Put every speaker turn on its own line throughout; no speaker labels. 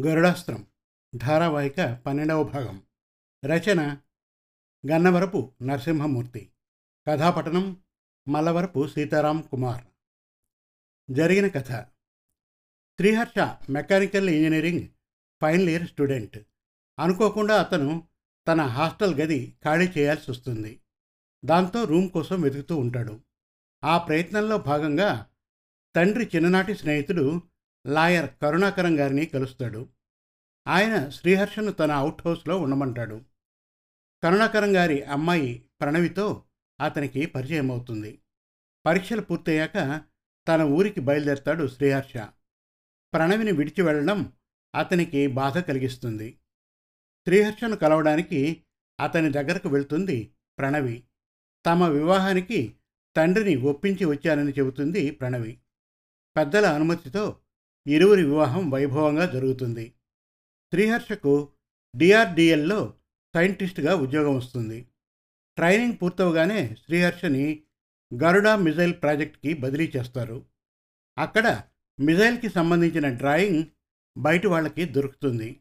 గరుడాస్త్రం ధారావాహిక పన్నెండవ భాగం. రచన గన్నవరపు నరసింహమూర్తి. కథాపఠనం మల్లవరపు సీతారాం కుమార్. జరిగిన కథ. Sriharsha mechanical engineering final year student. అనుకోకుండా అతను తన హాస్టల్ గది ఖాళీ చేయాల్సి వస్తుంది. దాంతో రూమ్ కోసం వెతుకుతూ ఉంటాడు. ఆ ప్రయత్నంలో భాగంగా తండ్రి చిన్ననాటి స్నేహితుడు లాయర్ కరుణాకరం గారిని కలుస్తాడు. ఆయన శ్రీహర్షను తన అవుట్ హౌస్లో ఉండమంటాడు. కరుణాకరం గారి అమ్మాయి ప్రణవితో అతనికి పరిచయం అవుతుంది. పరీక్షలు పూర్తయ్యాక తన ఊరికి బయలుదేరతాడు శ్రీహర్ష. ప్రణవిని విడిచి వెళ్ళడం అతనికి బాధ కలిగిస్తుంది. శ్రీహర్షను కలవడానికి అతని దగ్గరకు వెళ్తుంది ప్రణవి. తమ వివాహానికి తండ్రిని ఒప్పించి వచ్చానని చెబుతుంది ప్రణవి. పెద్దల అనుమతితో ఇరువురి వివాహం వైభవంగా జరుగుతుంది. శ్రీహర్షకు డిఆర్డిఎల్లో సైంటిస్ట్గా ఉద్యోగం వస్తుంది. ట్రైనింగ్ పూర్తవగానే శ్రీహర్షని గరుడా మిజైల్ ప్రాజెక్ట్కి బదిలీ చేస్తారు. అక్కడ మిజైల్కి సంబంధించిన డ్రాయింగ్ బయట వాళ్ళకి దొరుకుతుంది.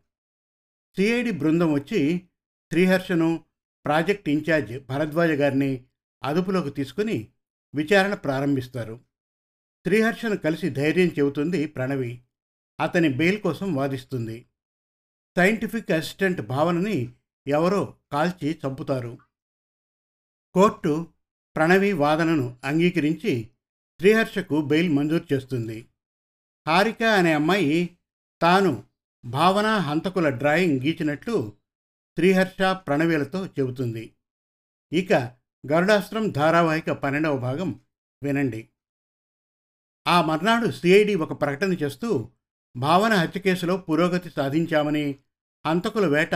సిఐడి బృందం వచ్చి శ్రీహర్షను ప్రాజెక్ట్ ఇన్ఛార్జ్ భరద్వాజ గారిని అదుపులోకి తీసుకుని విచారణ ప్రారంభిస్తారు. శ్రీహర్షను కలిసి ధైర్యం చెబుతుంది ప్రణవి. అతని బెయిల్ కోసం వాదిస్తుంది. సైంటిఫిక్ అసిస్టెంట్ భావనని ఎవరో కాల్చి చంపుతారు. కోర్టు ప్రణవి వాదనను అంగీకరించి శ్రీహర్షకు బెయిల్ మంజూరు చేస్తుంది. హారిక అనే అమ్మాయి తాను భావన హంతకుల డ్రాయింగ్ గీచినట్లు శ్రీహర్ష ప్రణవిలతో చెబుతుంది. ఇక గరుడాస్త్రం ధారావాహిక పన్నెండవ భాగం వినండి. ఆ మర్నాడు సిఐడి ఒక ప్రకటన చేస్తూ భావన హత్య కేసులో పురోగతి సాధించామని హంతకుల వేట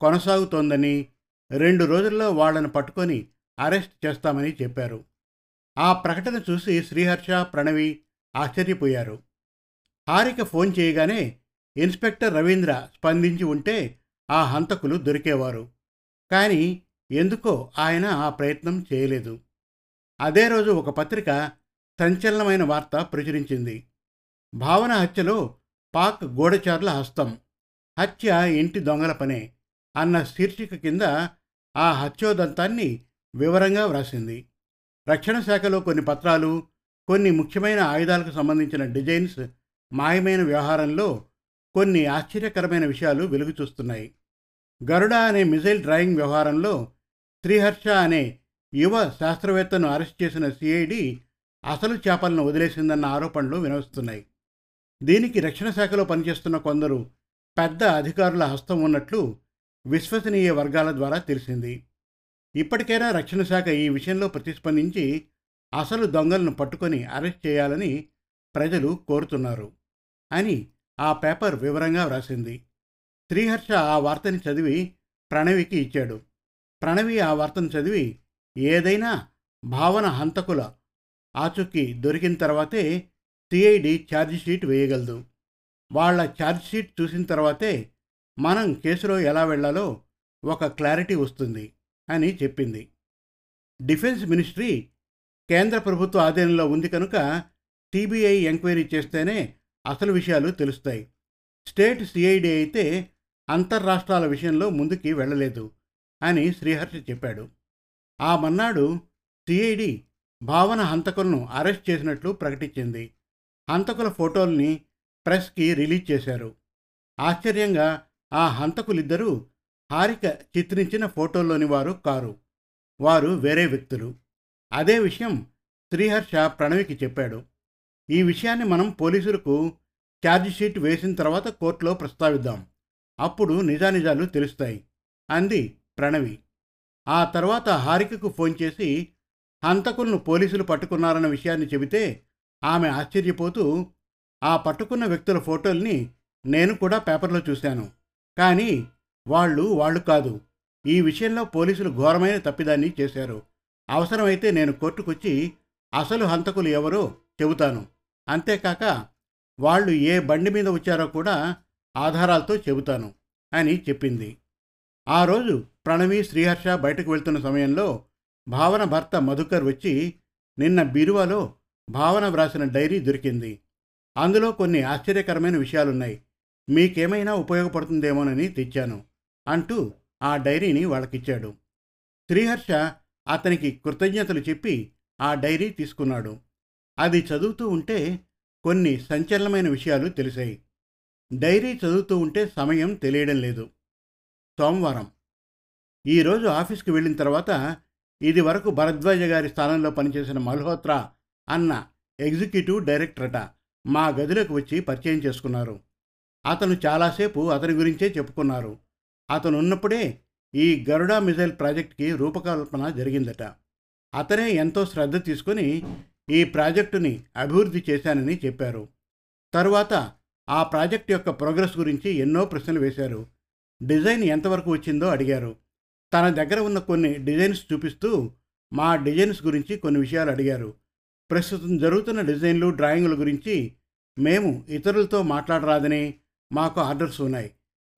కొనసాగుతోందని రెండు రోజుల్లో వాళ్ళను పట్టుకొని అరెస్ట్ చేస్తామని చెప్పారు. ఆ ప్రకటన చూసి శ్రీహర్ష ప్రణవి ఆశ్చర్యపోయారు. హారిక ఫోన్ చేయగానే ఇన్స్పెక్టర్ రవీంద్ర స్పందించి ఉంటే ఆ హంతకులు దొరికేవారు. కానీ ఎందుకో ఆయన ఆ ప్రయత్నం చేయలేదు. అదే రోజు ఒక పత్రిక సంచలనమైన వార్త ప్రచురించింది. భావన హత్యలో పాక్ గూఢచారుల హస్తం. హత్య ఇంటి దొంగల పనే అన్న శీర్షిక కింద ఆ హత్యోదంతాన్ని వివరంగా వ్రాసింది. రక్షణ శాఖలో కొన్ని పత్రాలు కొన్ని ముఖ్యమైన ఆయుధాలకు సంబంధించిన డిజైన్స్ మాయమైన వ్యవహారంలో కొన్ని ఆశ్చర్యకరమైన విషయాలు వెలుగు చూస్తున్నాయి. గరుడ అనే మిజైల్ డ్రాయింగ్ వ్యవహారంలో శ్రీహర్ష అనే యువ శాస్త్రవేత్తను అరెస్ట్ చేసిన సిఐడి అసలు చేపలను వదిలేసిందన్న ఆరోపణలు వినవస్తున్నాయి. దీనికి రక్షణ శాఖలో పనిచేస్తున్న కొందరు పెద్ద అధికారుల హస్తం ఉన్నట్లు విశ్వసనీయ వర్గాల ద్వారా తెలిసింది. ఇప్పటికైనా రక్షణ శాఖ ఈ విషయంలో ప్రతిస్పందించి అసలు దొంగలను పట్టుకొని అరెస్ట్ చేయాలని ప్రజలు కోరుతున్నారు అని ఆ పేపర్ వివరంగా వ్రాసింది. శ్రీహర్ష ఆ వార్తని చదివి ప్రణవికి ఇచ్చాడు. ప్రణవి ఆ వార్తను చదివి ఏదైనా భావన హంతకుల ఆచూకీ దొరికిన తర్వాతే సిఐడి ఛార్జ్షీట్ వేయగలదు. వాళ్ళ ఛార్జ్షీట్ చూసిన తర్వాతే మనం కేసులో ఎలా వెళ్ళాలో ఒక క్లారిటీ వస్తుంది అని చెప్పింది. డిఫెన్స్ మినిస్ట్రీ కేంద్ర ప్రభుత్వ ఆధీనంలో ఉంది కనుక సిబిఐ ఎంక్వైరీ చేస్తేనే అసలు విషయాలు తెలుస్తాయి. స్టేట్ సిఐడి అయితే అంతర్రాష్ట్రాల విషయంలో ముందుకి వెళ్ళలేదు అని శ్రీహర్ష చెప్పాడు. ఆ మన్నాడు సిఐడి భావన హంతకులను అరెస్ట్ చేసినట్లు ప్రకటించింది. హంతకుల ఫోటోల్ని ప్రెస్కి రిలీజ్ చేశారు. ఆశ్చర్యంగా ఆ హంతకులిద్దరూ హారిక చిత్రించిన ఫోటోల్లోని వారు కారు. వారు వేరే వ్యక్తులు. అదే విషయం శ్రీహర్ష ప్రణవికి చెప్పాడు. ఈ విషయాన్ని మనం పోలీసులకు ఛార్జిషీట్ వేసిన తర్వాత కోర్టులో ప్రస్తావిద్దాం. అప్పుడు నిజానిజాలు తెలుస్తాయి. అంది ప్రణవి. ఆ తర్వాత హారికకు ఫోన్ చేసి హంతకులను పోలీసులు పట్టుకున్నారన్న విషయాన్ని చెబితే ఆమె ఆశ్చర్యపోతూ ఆ పట్టుకున్న వ్యక్తుల ఫోటోల్ని నేను కూడా పేపర్లో చూశాను. కానీ వాళ్ళు వాళ్ళు కాదు. ఈ విషయంలో పోలీసులు ఘోరమైన తప్పిదాన్ని చేశారు. అవసరమైతే నేను కోర్టుకొచ్చి అసలు హంతకులు ఎవరో చెబుతాను. అంతేకాక వాళ్ళు ఏ బండి మీద వచ్చారో కూడా ఆధారాలతో చెబుతాను అని చెప్పింది. ఆ రోజు ప్రణవి శ్రీహర్ష బయటకు వెళ్తున్న సమయంలో భావన భర్త మధుకర్ వచ్చి నిన్న బీరువాలో భావన వ్రాసిన డైరీ దొరికింది. అందులో కొన్ని ఆశ్చర్యకరమైన విషయాలున్నాయి. మీకేమైనా ఉపయోగపడుతుందేమోనని తెచ్చాను అంటూ ఆ డైరీని వాళ్ళకిచ్చాడు. శ్రీహర్ష అతనికి కృతజ్ఞతలు చెప్పి ఆ డైరీ తీసుకున్నాడు. అది చదువుతూ ఉంటే కొన్ని సంచలనమైన విషయాలు తెలిసాయి. డైరీ చదువుతూ ఉంటే సమయం తెలియడం లేదు. సోమవారం. ఈరోజు ఆఫీస్కి వెళ్ళిన తర్వాత ఇది వరకు భరద్వాజ గారి స్థానంలో పనిచేసిన మల్హోత్రా అన్న ఎగ్జిక్యూటివ్ డైరెక్టరట మా గదిలోకి వచ్చి పరిచయం చేసుకున్నారు. అతను చాలాసేపు అతని గురించే చెప్పుకున్నారు. అతను ఉన్నప్పుడే ఈ గరుడా మిజైల్ ప్రాజెక్ట్కి రూపకల్పన జరిగిందట. అతనే ఎంతో శ్రద్ధ తీసుకుని ఈ ప్రాజెక్టుని అభివృద్ధి చేశానని చెప్పారు. తరువాత ఆ ప్రాజెక్ట్ యొక్క ప్రోగ్రెస్ గురించి ఎన్నో ప్రశ్నలు వేశారు. డిజైన్ ఎంతవరకు వచ్చిందో అడిగారు. తన దగ్గర ఉన్న కొన్ని డిజైన్స్ చూపిస్తూ మా డిజైన్స్ గురించి కొన్ని విషయాలు అడిగారు. ప్రస్తుతం జరుగుతున్న డిజైన్లు డ్రాయింగుల గురించి మేము ఇతరులతో మాట్లాడరాదని మాకు ఆర్డర్స్ ఉన్నాయి.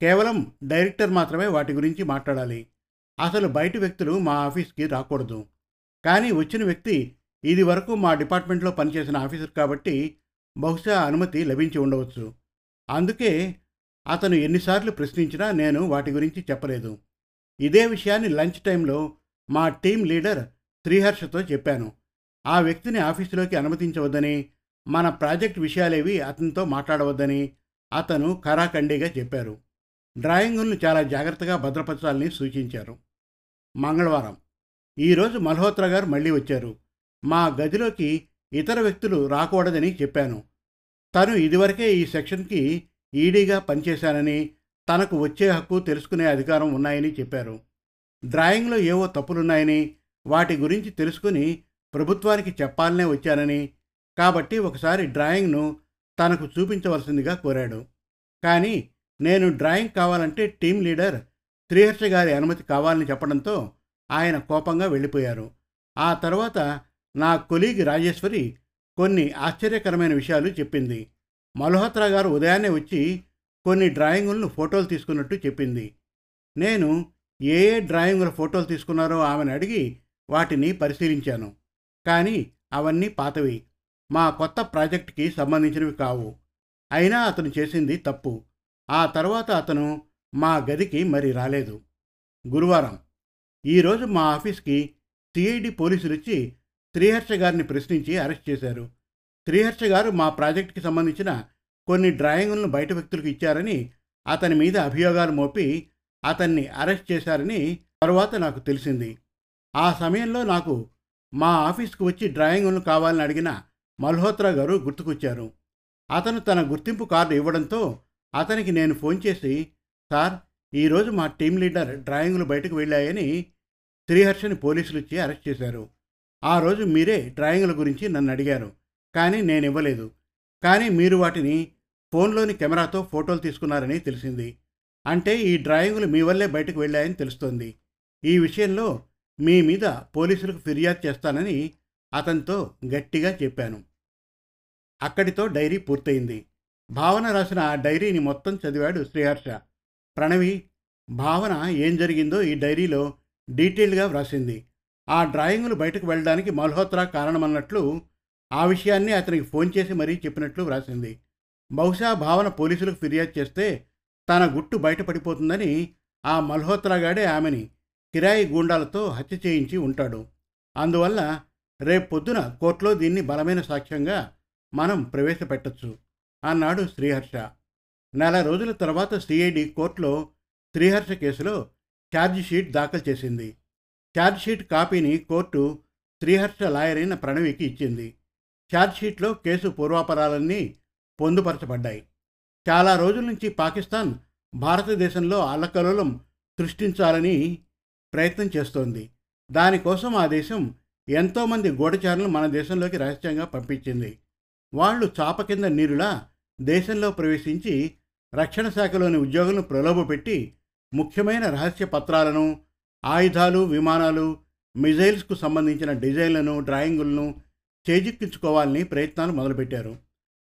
కేవలం డైరెక్టర్ మాత్రమే వాటి గురించి మాట్లాడాలి. అసలు బయట వ్యక్తులు మా ఆఫీస్కి రాకూడదు. కానీ వచ్చిన వ్యక్తి ఇది వరకు మా డిపార్ట్మెంట్లో పనిచేసిన ఆఫీసర్ కాబట్టి బహుశా అనుమతి లభించి ఉండవచ్చు. అందుకే అతను ఎన్నిసార్లు ప్రశ్నించినా నేను వాటి గురించి చెప్పలేదు. ఇదే విషయాన్ని లంచ్ టైంలో మా టీం లీడర్ శ్రీహర్షతో చెప్పాను. ఆ వ్యక్తిని ఆఫీసులోకి అనుమతించవద్దని మన ప్రాజెక్ట్ విషయాలేవి అతనితో మాట్లాడవద్దని అతను కరాఖండిగా చెప్పారు. డ్రాయింగులను చాలా జాగ్రత్తగా భద్రపరచాలని సూచించారు. మంగళవారం. ఈరోజు మల్హోత్రా గారు మళ్ళీ వచ్చారు. మా గదిలోకి ఇతర వ్యక్తులు రాకూడదని చెప్పాను. తను ఇదివరకే ఈ సెక్షన్కి ఈడీగా పనిచేశానని తనకు వచ్చే హక్కు తెలుసుకునే అధికారం ఉన్నాయని చెప్పారు. డ్రాయింగ్లో ఏవో తప్పులున్నాయని వాటి గురించి తెలుసుకుని ప్రభుత్వానికి చెప్పాలనే వచ్చానని కాబట్టి ఒకసారి డ్రాయింగ్ను తనకు చూపించవలసిందిగా కోరాడు. కానీ నేను డ్రాయింగ్ కావాలంటే టీం లీడర్ శ్రీహర్ష గారి అనుమతి కావాలని చెప్పడంతో ఆయన కోపంగా వెళ్ళిపోయారు. ఆ తర్వాత నా కొలీగ్ రాజేశ్వరి కొన్ని ఆశ్చర్యకరమైన విషయాలు చెప్పింది. మల్హోత్రా గారు ఉదయాన్నే వచ్చి కొన్ని డ్రాయింగులను ఫోటోలు తీసుకున్నట్టు చెప్పింది. నేను ఏ ఏ డ్రాయింగుల ఫోటోలు తీసుకున్నారో ఆమెను అడిగి వాటిని పరిశీలించాను. కానీ అవన్నీ పాతవి. మా కొత్త ప్రాజెక్ట్కి సంబంధించినవి కావు. అయినా అతను చేసింది తప్పు. ఆ తర్వాత అతను మా గదికి మరి రాలేదు. గురువారం. ఈరోజు మా ఆఫీస్కి సిఐడి పోలీసులు వచ్చి శ్రీహర్ష గారిని ప్రశ్నించి అరెస్ట్ చేశారు. శ్రీహర్ష గారు మా ప్రాజెక్ట్కి సంబంధించిన కొన్ని డ్రాయింగులను బయట వ్యక్తులకు ఇచ్చారని అతని మీద అభియోగాలు మోపి అతన్ని అరెస్ట్ చేశారని తరువాత నాకు తెలిసింది. ఆ సమయంలో నాకు మా ఆఫీస్కు వచ్చి డ్రాయింగులను కావాలని అడిగిన మల్హోత్రా గారు గుర్తుకొచ్చారు. అతను తన గుర్తింపు కార్డు ఇవ్వడంతో అతనికి నేను ఫోన్ చేసి సార్ ఈరోజు మా టీం లీడర్ డ్రాయింగులు బయటకు వెళ్ళాయని శ్రీహర్షని పోలీసులు ఇచ్చి అరెస్ట్ చేశారు. ఆ రోజు మీరే డ్రాయింగుల గురించి నన్ను అడిగారు కానీ నేను ఇవ్వలేదు కానీ మీరు వాటిని ఫోన్లోని కెమెరాతో ఫోటోలు తీసుకున్నారని తెలిసింది. అంటే ఈ డ్రాయింగులు మీ వల్లే బయటకు వెళ్ళాయని తెలుస్తోంది. ఈ విషయంలో మీ మీద పోలీసులకు ఫిర్యాదు చేస్తానని అతనితో గట్టిగా చెప్పాను. అక్కడితో డైరీ పూర్తయింది. భావన రాసిన ఆ డైరీని మొత్తం చదివాడు శ్రీహర్ష. ప్రణవి భావన ఏం జరిగిందో ఈ డైరీలో డీటెయిల్గా వ్రాసింది. ఆ డ్రాయింగులు బయటకు వెళ్ళడానికి మల్హోత్రా కారణమన్నట్లు ఆ విషయాన్ని అతనికి ఫోన్ చేసి మరీ చెప్పినట్లు వ్రాసింది. బహుశా భావన పోలీసులకు ఫిర్యాదు చేస్తే తన గుట్టు బయటపడిపోతుందని ఆ మల్హోత్రాగాడే ఆమెని కిరాయి గూండాలతో హత్య చేయించి ఉంటాడు. అందువల్ల రేపు పొద్దున కోర్టులో దీన్ని బలమైన సాక్ష్యంగా మనం ప్రవేశపెట్టచ్చు అన్నాడు శ్రీహర్ష. నెల రోజుల తర్వాత సిఐడి కోర్టులో శ్రీహర్ష కేసులో ఛార్జిషీట్ దాఖలు చేసింది. ఛార్జ్షీట్ కాపీని కోర్టు శ్రీహర్ష లాయర్ అయిన ప్రణవికి ఇచ్చింది. ఛార్జ్షీట్లో కేసు పూర్వాపరాలన్నీ పొందుపరచబడ్డాయి. చాలా రోజుల నుంచి పాకిస్తాన్ భారతదేశంలో అల్లకలోలం సృష్టించాలని ప్రయత్నం చేస్తోంది. దానికోసం ఆ దేశం ఎంతోమంది గూఢచారులను మన దేశంలోకి రహస్యంగా పంపించింది. వాళ్ళు చాప కింద నీరులా దేశంలో ప్రవేశించి రక్షణ శాఖలోని ఉద్యోగులను ప్రలోభపెట్టి ముఖ్యమైన రహస్య పత్రాలను ఆయుధాలు విమానాలు మిజైల్స్కు సంబంధించిన డిజైన్లను డ్రాయింగులను చేజిక్కించుకోవాలని ప్రయత్నాలు మొదలుపెట్టారు.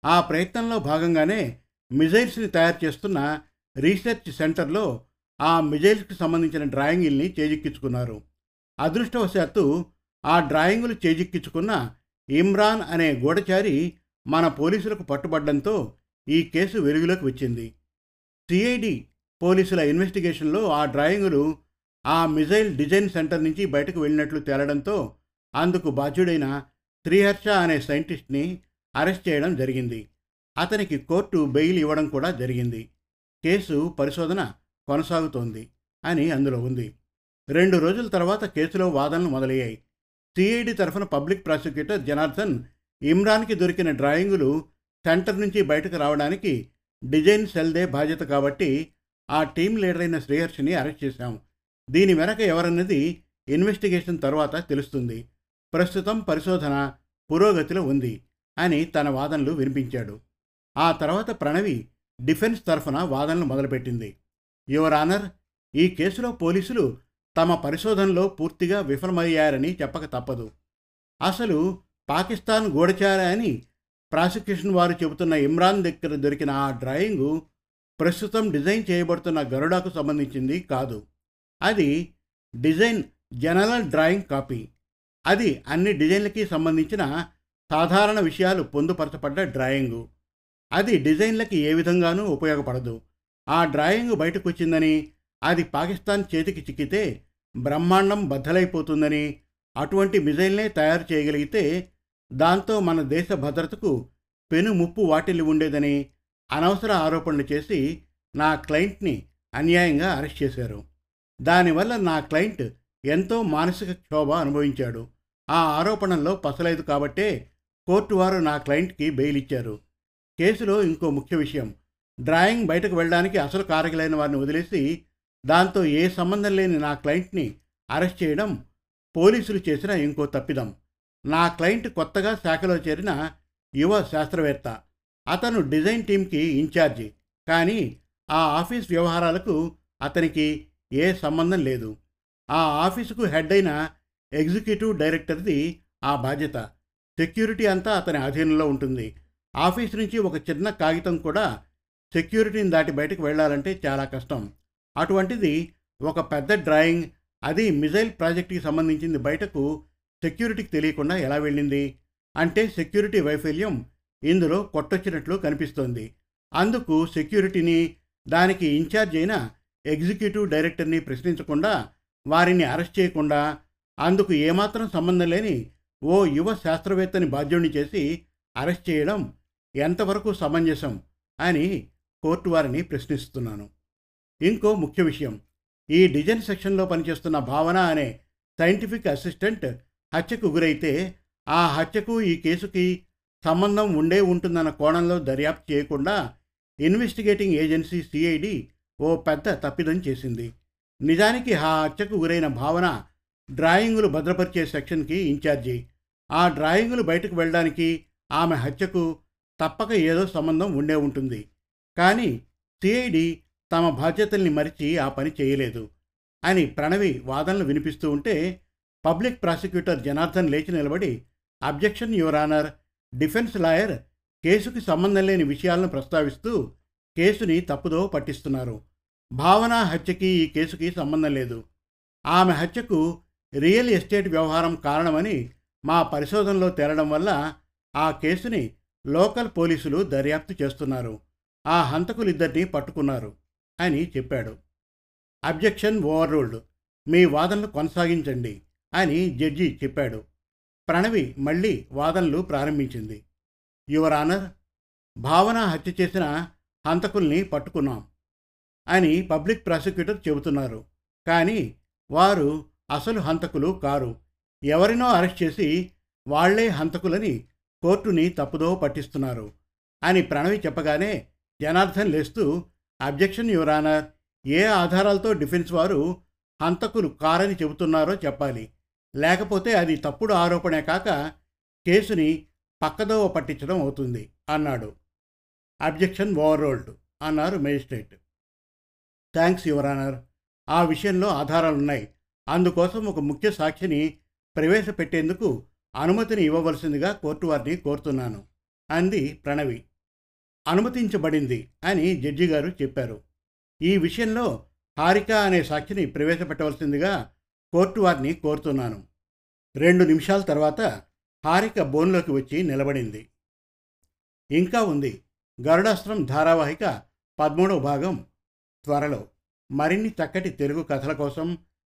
ఆ ప్రయత్నంలో భాగంగానే మిజైల్స్ని తయారు చేస్తున్న రీసెర్చ్ సెంటర్లో ఆ మిజైల్స్కి సంబంధించిన డ్రాయింగుల్ని చేజిక్కించుకున్నారు. అదృష్టవశాత్తు ఆ డ్రాయింగులు చేజిక్కించుకున్న ఇమ్రాన్ అనే గూఢచారి మన పోలీసులకు పట్టుబడ్డంతో ఈ కేసు వెలుగులోకి వచ్చింది. సిఐడి పోలీసుల ఇన్వెస్టిగేషన్లో ఆ డ్రాయింగులు ఆ మిజైల్ డిజైన్ సెంటర్ నుంచి బయటకు వెళ్ళినట్లు తేలడంతో అందుకు బాధ్యుడైన శ్రీహర్ష అనే సైంటిస్ట్ని అరెస్ట్ చేయడం జరిగింది. అతనికి కోర్టు బెయిల్ ఇవ్వడం కూడా జరిగింది. కేసు పరిశోధన కొనసాగుతోంది అని అందులో ఉంది. రెండు రోజుల తర్వాత కేసులో వాదనలు మొదలయ్యాయి. సిఐడి తరఫున పబ్లిక్ ప్రాసిక్యూటర్ జనార్దన్ ఇమ్రాన్కి దొరికిన డ్రాయింగులు సెంటర్ నుంచి బయటకు రావడానికి డిజైన్ సెల్దే బాధ్యత కాబట్టి ఆ టీం లీడర్ అయిన శ్రీహర్షిని అరెస్ట్ చేశాం. దీని వెనక ఎవరన్నది ఇన్వెస్టిగేషన్ తర్వాత తెలుస్తుంది. ప్రస్తుతం పరిశోధన పురోగతిలో ఉంది అని తన వాదనలు వినిపించాడు. ఆ తర్వాత ప్రణవి డిఫెన్స్ తరఫున వాదనలు మొదలుపెట్టింది. యువర్ ఆనర్ ఈ కేసులో పోలీసులు తమ పరిశోధనలో పూర్తిగా విఫలమయ్యారని చెప్పక తప్పదు. అసలు పాకిస్తాన్ గూఢచార అని ప్రాసిక్యూషన్ వారు చెబుతున్న ఇమ్రాన్ దగ్గర దొరికిన ఆ డ్రాయింగు ప్రస్తుతం డిజైన్ చేయబడుతున్న గరుడాకు సంబంధించింది కాదు. అది డిజైన్ జనరల్ డ్రాయింగ్ కాపీ. అది అన్ని డిజైన్లకి సంబంధించిన సాధారణ విషయాలు పొందుపరచబడ్డ డ్రాయింగు. అది డిజైన్లకి ఏ విధంగానూ ఉపయోగపడదు. ఆ డ్రాయింగ్ బయటకు వచ్చిందని అది పాకిస్తాన్ చేతికి చిక్కితే బ్రహ్మాండం బద్దలైపోతుందని అటువంటి మిజైల్నే తయారు చేయగలిగితే దాంతో మన దేశ భద్రతకు పెను ముప్పు వాటిల్లి ఉండేదని అనవసర ఆరోపణలు చేసి నా క్లయింట్ని అన్యాయంగా అరెస్ట్ చేశారు. దానివల్ల నా క్లయింట్ ఎంతో మానసిక క్షోభ అనుభవించాడు. ఆ ఆరోపణల్లో పసలేదు కాబట్టే కోర్టు వారు నా క్లయింట్కి బెయిల్ ఇచ్చారు కేసులో ఇంకో ముఖ్య విషయం. డ్రాయింగ్ బయటకు వెళ్ళడానికి అసలు కారకులైన వారిని వదిలేసి దాంతో ఏ సంబంధం లేని నా క్లయింట్ని అరెస్ట్ చేయడం పోలీసులు చేసిన ఇంకో తప్పిదం. నా క్లయింట్ కొత్తగా శాఖలో చేరిన యువ శాస్త్రవేత్త. అతను డిజైన్ టీంకి ఇన్ఛార్జి. కానీ ఆ ఆఫీస్ వ్యవహారాలకు అతనికి ఏ సంబంధం లేదు. ఆ ఆఫీసుకు హెడ్ అయిన ఎగ్జిక్యూటివ్ డైరెక్టర్ది ఆ బాధ్యత. సెక్యూరిటీ అంతా అతని అధీనంలో ఉంటుంది. ఆఫీస్ నుంచి ఒక చిన్న కాగితం కూడా సెక్యూరిటీని దాటి బయటకు వెళ్ళాలంటే చాలా కష్టం. అటువంటిది ఒక పెద్ద డ్రాయింగ్ అది మిజైల్ ప్రాజెక్ట్కి సంబంధించింది బయటకు సెక్యూరిటీకి తెలియకుండా ఎలా వెళ్ళింది? అంటే సెక్యూరిటీ వైఫల్యం ఇందులో కొట్టొచ్చినట్లు కనిపిస్తోంది. అందుకు సెక్యూరిటీని దానికి ఇన్ఛార్జ్ అయిన ఎగ్జిక్యూటివ్ డైరెక్టర్ని ప్రశ్నించకుండా వారిని అరెస్ట్ చేయకుండా అందుకు ఏమాత్రం సంబంధం లేని ఓ యువ శాస్త్రవేత్తని బాధ్యుడిని చేసి అరెస్ట్ చేయడం ఎంతవరకు సమంజసం అని కోర్టు వారిని ప్రశ్నిస్తున్నాను. ఇంకో ముఖ్య విషయం ఈ డిజైన్ సెక్షన్లో పనిచేస్తున్న భావన అనే సైంటిఫిక్ అసిస్టెంట్ హత్యకు గురైతే ఆ హత్యకు ఈ కేసుకి సంబంధం ఉండే ఉంటుందన్న కోణంలో దర్యాప్తు చేయకుండా ఇన్వెస్టిగేటింగ్ ఏజెన్సీ సిఐడి ఓ పెద్ద తప్పిదం చేసింది. నిజానికి ఆ హత్యకు గురైన భావన డ్రాయింగులు భద్రపరిచే సెక్షన్కి ఇన్ఛార్జి. ఆ డ్రాయింగులు బయటకు వెళ్ళడానికి ఆమె హత్యకు తప్పక ఏదో సంబంధం ఉండే ఉంటుంది. కానీ సిఐడి తమ బాధ్యతల్ని మరిచి ఆ పని చేయలేదు. అని ప్రణవి వాదనలు వినిపిస్తూ ఉంటే పబ్లిక్ ప్రాసిక్యూటర్ జనార్దన్ లేచి నిలబడి objection your honour. Defence lawyer కేసుకి సంబంధం లేని విషయాలను ప్రస్తావిస్తూ కేసుని తప్పుదో పట్టిస్తున్నారు. భావన హత్యకి ఈ కేసుకి సంబంధం లేదు. ఆమె హత్యకు రియల్ ఎస్టేట్ వ్యవహారం కారణమని మా పరిశోధనలో తేలడం వల్ల ఆ కేసుని లోకల్ పోలీసులు దర్యాప్తు చేస్తున్నారు. ఆ హంతకులిద్దరినీ పట్టుకున్నారు అని చెప్పాడు. అబ్జెక్షన్ ఓవర్ రూల్డ్ మీ వాదనలు కొనసాగించండి అని జడ్జి చెప్పాడు. ప్రణవి మళ్ళీ వాదనలు ప్రారంభించింది. యువర్ ఆనర్ భావన హత్య చేసిన హంతకుల్ని పట్టుకున్నాం అని పబ్లిక్ ప్రాసిక్యూటర్ చెబుతున్నారు. కానీ వారు అసలు హంతకులు కారు. ఎవరినో అరెస్ట్ చేసి వాళ్ళే హంతకులని కోర్టుని తప్పుదో పట్టిస్తున్నారు అని ప్రణవి చెప్పగానే జనార్దన్ లేస్తూ అబ్జెక్షన్ యువరానర్ ఏ ఆధారాలతో డిఫెన్స్ వారు హంతకులు కారని చెబుతున్నారో చెప్పాలి. లేకపోతే అది తప్పుడు ఆరోపణే కాక కేసుని పక్కదోవ పట్టించడం అవుతుంది అన్నాడు. అబ్జెక్షన్ ఓవర్రోల్డ్ అన్నారు మేజిస్ట్రేట్. థ్యాంక్స్ యువరానర్ ఆ విషయంలో ఆధారాలున్నాయి. అందుకోసం ఒక ముఖ్య సాక్షిని ప్రవేశపెట్టేందుకు అనుమతిని ఇవ్వవలసిందిగా కోర్టు వారిని కోరుతున్నాను అంది ప్రణవి. అనుమతించబడింది అని జడ్జి గారు చెప్పారు. ఈ విషయంలో హారిక అనే సాక్షిని ప్రవేశపెట్టవలసిందిగా కోర్టు వారిని కోరుతున్నాను. రెండు నిమిషాల తర్వాత హారిక బోన్లోకి వచ్చి నిలబడింది. ఇంకా ఉంది. గరుడాస్త్రం ధారావాహిక పదమూడవ భాగం త్వరలో. మరిన్ని చక్కటి తెలుగు కథల కోసం